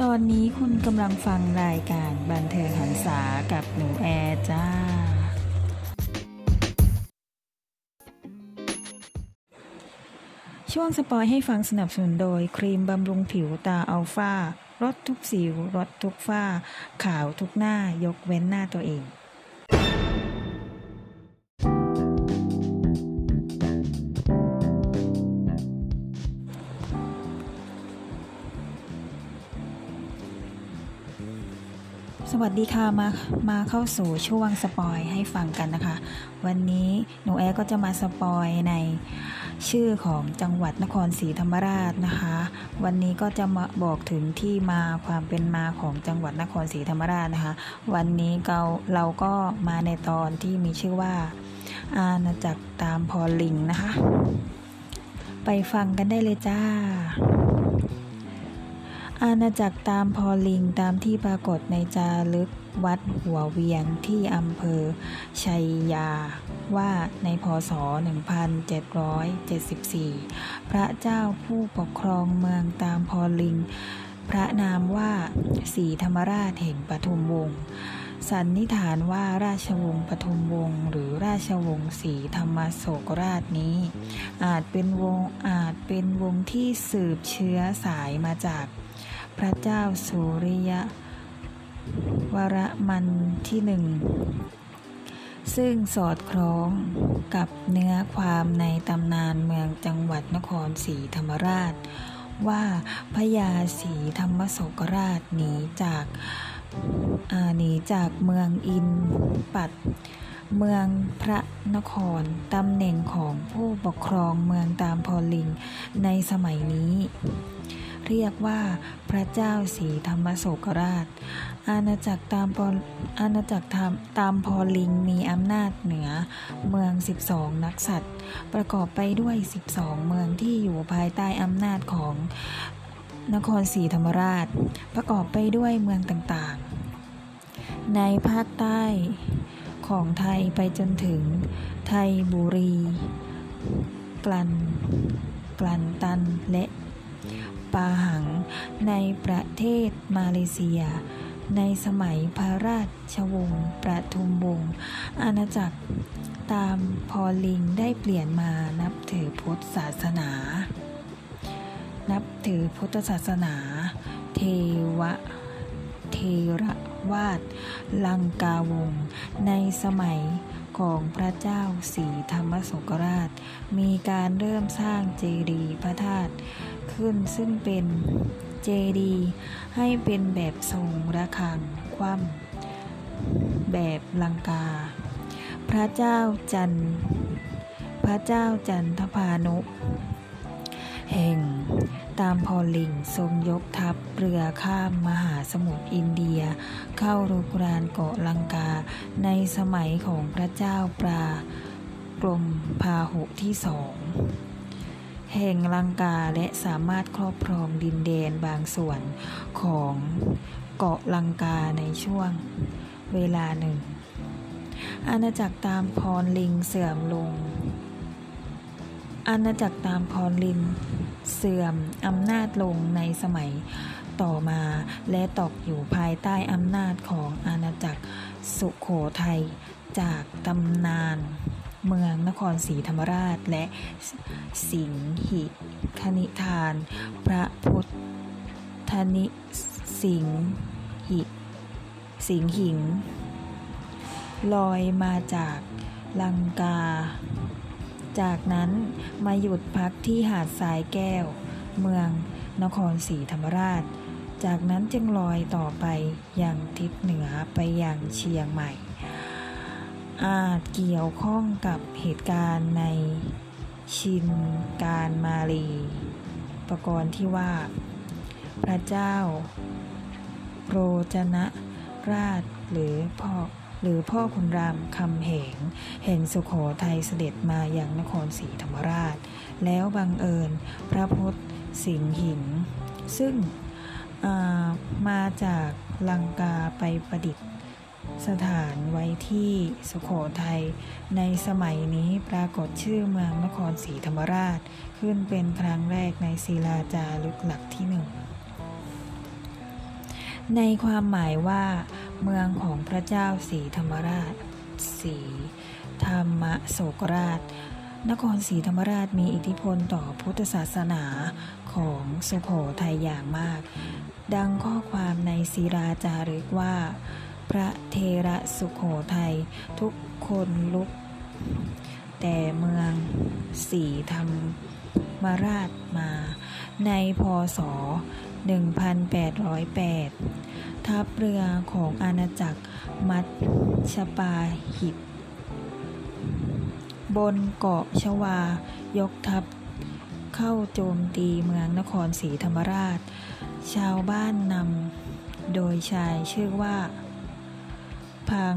ตอนนี้คุณกำลังฟังรายการบันเทิงหันษากับหนูแอร์จ้า ช่วงสปอยให้ฟังสนับสนุนโดย ครีมบำรุงผิวตาอัลฟาลดทุกสิวลดทุกฝ้า ขาวทุกหน้ายกเว้นหน้าตัวเอง วัสดีค่ะมามาเข้าสู่ช่วงสปอยให้ฟังกันนะคะ วันนี้หนูแอร์ก็จะมาสปอยในชื่อของจังหวัดนครศรีธรรมราชนะคะ วันนี้ก็จะมาบอกถึงที่มาความเป็นมาของจังหวัดนครศรีธรรมราชนะคะ วันนี้เราเราก็มาในตอนที่มีชื่อว่า อาณาจักรตามพอลิงนะคะ ไปฟังกันได้เลยจ้า อาณาจักรตามพอลิงตามที่ปรากฏในจารึกวัดหัวเวียงที่อำเภอ ชัยยาว่าในพศ 1774 พระเจ้าผู้ปกครองเมืองตามพอลิง พระนามว่าศรีธรรมราชแห่งปทุมวงศ์สันนิษฐานว่าราชวงศ์ปทุมวงศ์หรือราชวงศ์ศรีธรรมโศกราชนี้ อาจเป็นวงอาจเป็นวงที่สืบเชื้อสายมาจาก พระเจ้าสุริยวรมันที่หนึ่ง ซึ่งสอดคล้องกับเนื้อความในตำนานเมืองจังหวัดนครศรีธรรมราช ว่าพญาศรีธรรมโศกราชหนีจากาหนีจากเมืองอินปัดเมืองพระนครตำแหน่งของผู้ปกครองเมืองตามพอลิงในสมัยนี้ เรียกว่าพระเจ้าศรีธรรมโศกราช อาณาจักรตามพออาณาจักรตามตามพอลิงมีอำนาจเหนือเมือง 12 นักสัตว์ประกอบไปด้วย 12 เมืองที่อยู่ภายใต้อำนาจของนครศรีธรรมราช ประกอบไปด้วยเมืองต่างๆ ในภาคใต้ของไทยไปจนถึงไทยบุรี กลัน กลันตันและ ปาหัง ในประเทศมาเลเซีย ในสมัยพระราชวงศ์ประทุมวงศ์อาณาจักรตามพอลิงได้เปลี่ยนมานับถือพุทธศาสนา นับถือพุทธศาสนา เทวะเทระวาดลังกาวงศ์ในสมัย ของพระเจ้าสีธรรมสงกราช มีการเริ่มสร้างเจดีย์พระธาตุขึ้นซึ่งเป็นเจดีย์ให้เป็นแบบทรงระฆังคว่ำแบบลังกา พระเจ้าจันทร์พระเจ้าจันทพานุามพอลิงทรงยกทัพเรือข้ามมหาสมุทรอินเดีย เข้ารุกรานเกาะลังกา ในสมัยของพระเจ้าปลากรมพาหุที่สองแห่งลังกาและสามารถครอบครองดินแดนบางส่วนของเกาะลังกาในช่วงเวลาหนึ่ง อาณาจักรตามพรลิงเสื่อมลง อาณาจักรตามพรลิน เสื่อมอำนาจลงในสมัยต่อมาและตกอยู่ภายใต้อำนาจของอาณาจักรสุโขทัยจากตำนานเมืองนครศรีธรรมราชและสิงหิคณิทาน พระพุทธนิสิงหิสิงหิง ลอยมาจากลังกา จากนั้นมาหยุดพักที่หาดทรายแก้ว เมืองนครศรีธรรมราช จากนั้นจึงลอยต่อไปยังทิศเหนือไปยังเชียงใหม่ อาจเกี่ยวข้องกับเหตุการณ์ในชินการมาลีประกรณ์ที่ว่า พระเจ้าโรจนะราชหรือพ่อ หรือพ่อคุณรามคำแหงแห่งสุโขทัยเสด็จมาอย่างนครศรีธรรมราช แล้วบังเอิญพระพุทธสิงหิงซึ่งามาจากลังกาไปประดิษฐ์สถานไว้ที่สุโขทัยในสมัยนี้ปรากฏชื่อเมืองนครศรีธรรมราช ขึ้นเป็นครั้งแรกในศิลาจารึกหลักที่หนึ่ง ในความหมายว่า เมืองของพระเจ้าสีธรรมราชสีธรรมโศกราช นครศรีธรรมราชมีอิทธิพลต่อพุทธศาสนาของสุโขทัยอย่างมาก ดังข้อความในศิราจารึกว่า พระเทระสุโขทัยทุกคนลุก แต่เมืองสีธรรมราชมา ในพศ 1808 ทัพเรือของอาณาจักรมัชชปาหิต บนเกาะชวายกทัพเข้าโจมตีเมืองนครศรีธรรมราช ชาวบ้านนำโดยชายชื่อว่าพัง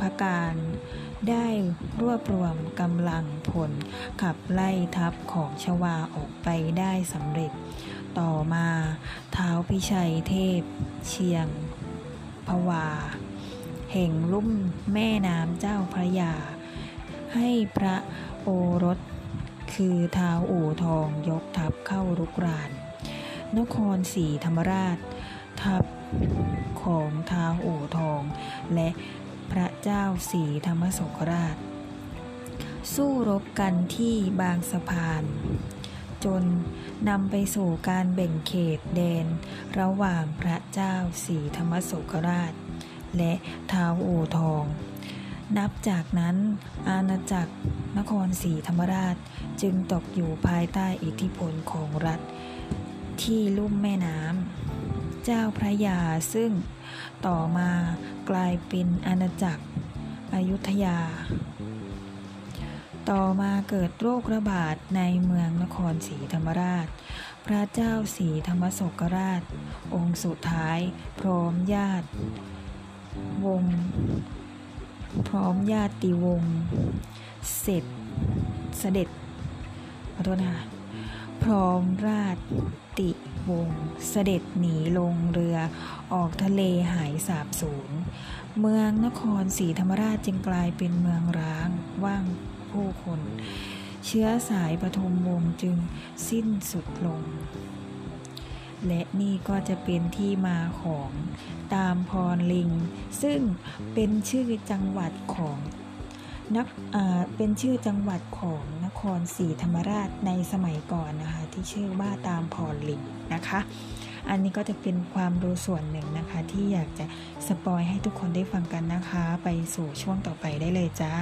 พการได้รวบรวมกำลังผลขับไล่ทัพของชวาออกไปได้สำเร็จ ต่อมาเท้าพิชัยเทพ เชียงพวา แห่งลุ่มแม่น้ำเจ้าพระยา ให้พระโอรสคือเท้าอู่ทองยกทัพเข้ารุกราน นครศรีธรรมราช ทัพของท้าวอู่ทอง และพระเจ้าศรีธรรมโศกราช สู้รบกันที่บางสะพาน จนนำไปสู่การแบ่งเขตแดน ระหว่างพระเจ้าศรีธรรมโศกราช และท้าวอูทอง นับจากนั้นอาณาจักรนครศรีธรรมราชจึงตกอยู่ภายใต้อิทธิพลของรัฐ ที่ลุ่มแม่น้ำเจ้าพระยาซึ่งต่อมากลายเป็นอาณาจักรอยุธยา ต่อมาเกิดโรคระบาดในเมืองนครศรีธรรมราช พระเจ้าศรีธรรมศกราช องค์สุดท้าย พร้อมญาติ วง พร้อมญาติวงศ์เสร็จเสด็จขอโทษนะคะพร้อมราชติวงศ์เสด็จหนีลงเรือออกทะเลหายสาบสูญเมืองนครศรีธรรมราชจึงกลายเป็นเมืองร้างว่าง ผู้คน เชื้อสายปฐมวงศ์จึงสิ้นสุดลง และนี่ก็จะเป็นที่มาของตามพรลิง ซึ่งเป็นชื่อจังหวัดของนักอ่าเป็นชื่อจังหวัดของนครศรีธรรมราชในสมัยก่อนนะคะ ที่ชื่อว่าตามพรลิงนะคะ อันนี้ก็จะเป็นความรู้ส่วนหนึ่งนะคะ ที่อยากจะสปอยให้ทุกคนได้ฟังกันนะคะ ไปสู่ช่วงต่อไปได้เลยจ้า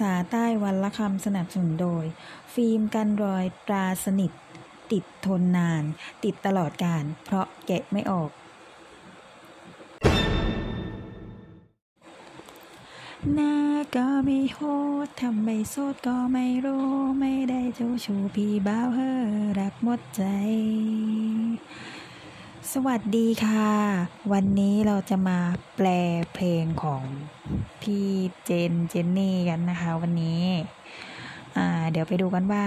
ษาใต้วันละคำสนับสนุนโดย ฟิล์มกันรอยตราสนิท ติดทนนาน ติดตลอดการ เพราะแกะไม่ออก หน้าก็ไม่โหดทำไม่โสดก็ไม่รู้ ไม่ได้เจ้าชูพี่บ้าวเฮอรักหมดใจ สวัสดีค่ะ วันนี้เราจะมาแปลเพลงของพี่เจนเจนนี่กันนะคะ วันนี้ เดี๋ยวไปดูกันว่า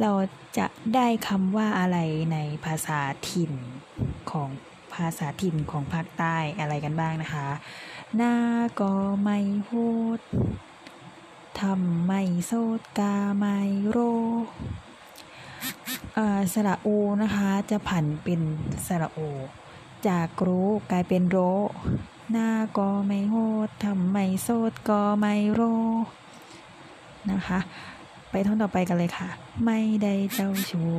เราจะได้คำว่าอะไรในภาษาถิ่นของภาษาถิ่นของภาคใต้อะไรกันบ้างนะคะ หน้าก็ไม่โหดทำไม่โซดกาไม่โร สระอูนะคะจะผันเป็นสระโอ จากรู้กลายเป็นโรหน้าก็ไม่โหดทำไม่โซดก็ไม่โรนะคะ ไปท่อนต่อไปกันเลยค่ะ ไม่ได้เจ้าชู้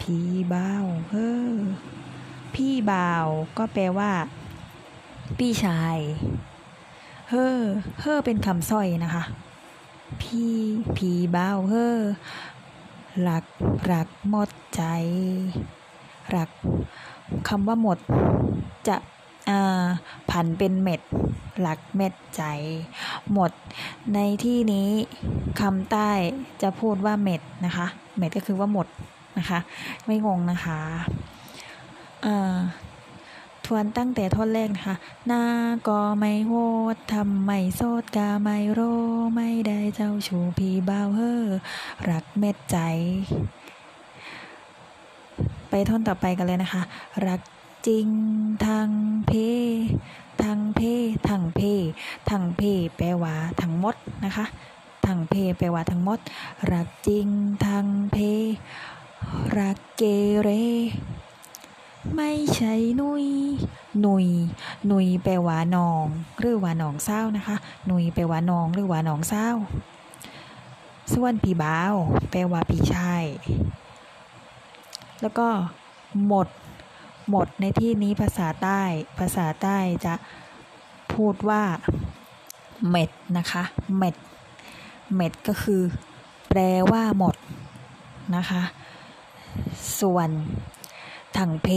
พี่บ่าวเฮ้อพี่บ่าวก็แปลว่า พี่ชาย เฮ้อเฮ้อเป็นคำสร้อยนะคะ พี่ผีบ่าวเฮ้อ หลักหลักหมดใจ หลักคำว่าหมดจะอ่าผันเป็นเม็ด หลักเม็ดใจ หมด ในที่นี้คำใต้จะพูดว่าเม็ดนะคะ เม็ดก็คือว่าหมดนะคะ ไม่งงนะคะ ทวนตั้งแต่ท่อนแรกนะคะหน้าก็ไม่โหดทำไม่โซดกาไม่โร ไม่ได้เจ้าชูพี่บ่าวเฮอรักเม็ดใจ ไปท่อนต่อไปกันเลยนะคะ รักจริงทางเพทางเพทางเพทางเพแปลว่าทั้งหมดนะคะทางเพแปลว่าทั้งหมด รักจริงทางเพ รักเกเร ไม่ใช่นุยหนุยหนุยแปลว่าน้อง หรือว่าน้องเศร้านะคะหนุยแปลว่าน้องหรือว่าน้องเศร้า ส่วนพี่บ่าวแปลว่าพี่ชายแล้วก็หมด หมดในที่นี้ภาษาใต้ ภาษาใต้จะพูดว่าเม็ดนะคะเม็ดเม็ดก็คือ แปลว่าหมดนะคะ ส่วน ถังเพ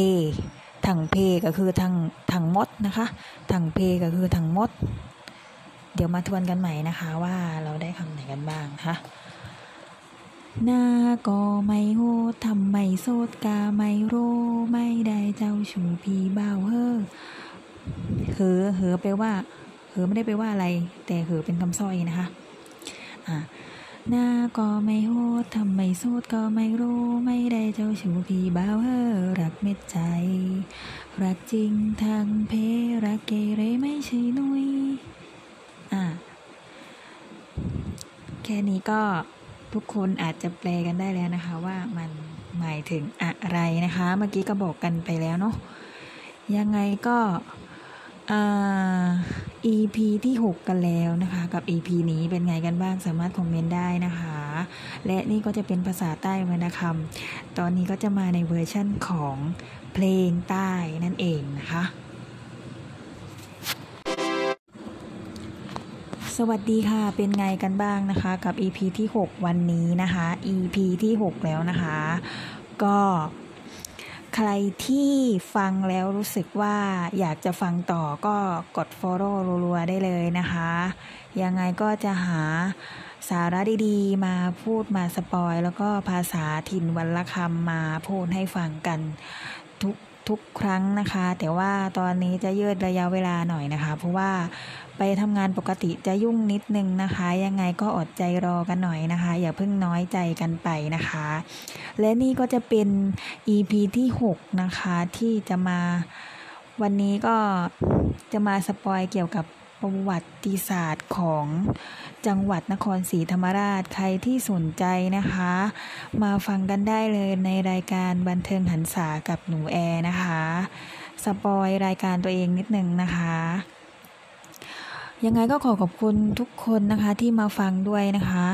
ถังเพก็คือถังถังมดนะคะถังเพก็คือถังมด เดี๋ยวมาทวนกันใหม่นะคะว่าเราได้คำไหนกันบ้างคะหน้าก็ไม่โหดทำไม่โซดกาไม่โรไม่ได้เจ้าชูพีบ่าวเฮอเหอเหอแปว่าเหอไม่ได้แปว่าอะไร แต่เหอเป็นคำสร้อยนะคะ อ่า หน้าก็ไม่โหดทำไม่โซดก็ไม่รู้ไม่ได้เจ้าชูพี่บ่าวเฮอรักเม็ดใจ รักจริงทางเพรักเกเรไม่ใช่นุยอ่าแค่นี้ก็ทุกคนอาจจะแปลกันได้แล้วนะคะ ว่ามันหมายถึงอะไรนะคะ เมื่อกี้ก็บอกกันไปแล้วเนาะยังไงก็ EP ที่ 6 กันแล้วนะคะ กับ EP นี้เป็นไงกันบ้างสามารถคอมเมนต์ได้นะคะ และนี่ก็จะเป็นภาษาใต้วรรณคำตอนนี้ก็จะมาในเวอร์ชั่นของเพลงใต้นั่นเองนะคะ สวัสดีค่ะเป็นไงกันบ้างนะคะ กับ EP ที่ 6 วันนี้นะคะ EP ที่ 6 แล้วนะคะ ก็ ใครที่ฟังแล้วรู้สึกว่าอยากจะฟังต่อก็กด follow รัวๆได้เลยนะคะ ยังไงก็จะหาสาระดีๆ มาพูดมาสปอย แล้วก็ภาษาถิ่นวันละคำมาพูดให้ฟังกันทุก ทุกครั้งนะคะ แต่ว่าตอนนี้จะยืดระยะเวลาหน่อยนะคะ เพราะว่าไปทำงานปกติจะยุ่งนิดนึงนะคะ ยังไงก็อดใจรอกันหน่อยนะคะ อย่าเพิ่งน้อยใจกันไปนะคะ และนี่ก็จะเป็น EP ที่ 6 นะคะ ที่จะมาวันนี้ก็จะมา spoil เกี่ยวกับ ประวัติศาสตร์ของจังหวัดนครศรีธรรมราชใครที่สนใจนะคะ มาฟังกันได้เลยในรายการบันเทิงหรรษากับหนูแอร์นะคะ spoil รายการตัวเองนิดนึงนะคะยังไงก็ขอขอบคุณทุกคนนะคะที่มาฟังด้วยนะคะ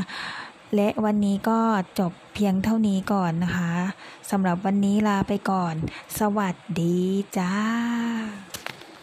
และวันนี้ก็จบเพียงเท่านี้ก่อนนะคะสำหรับวันนี้ลาไปก่อน สวัสดีจ้า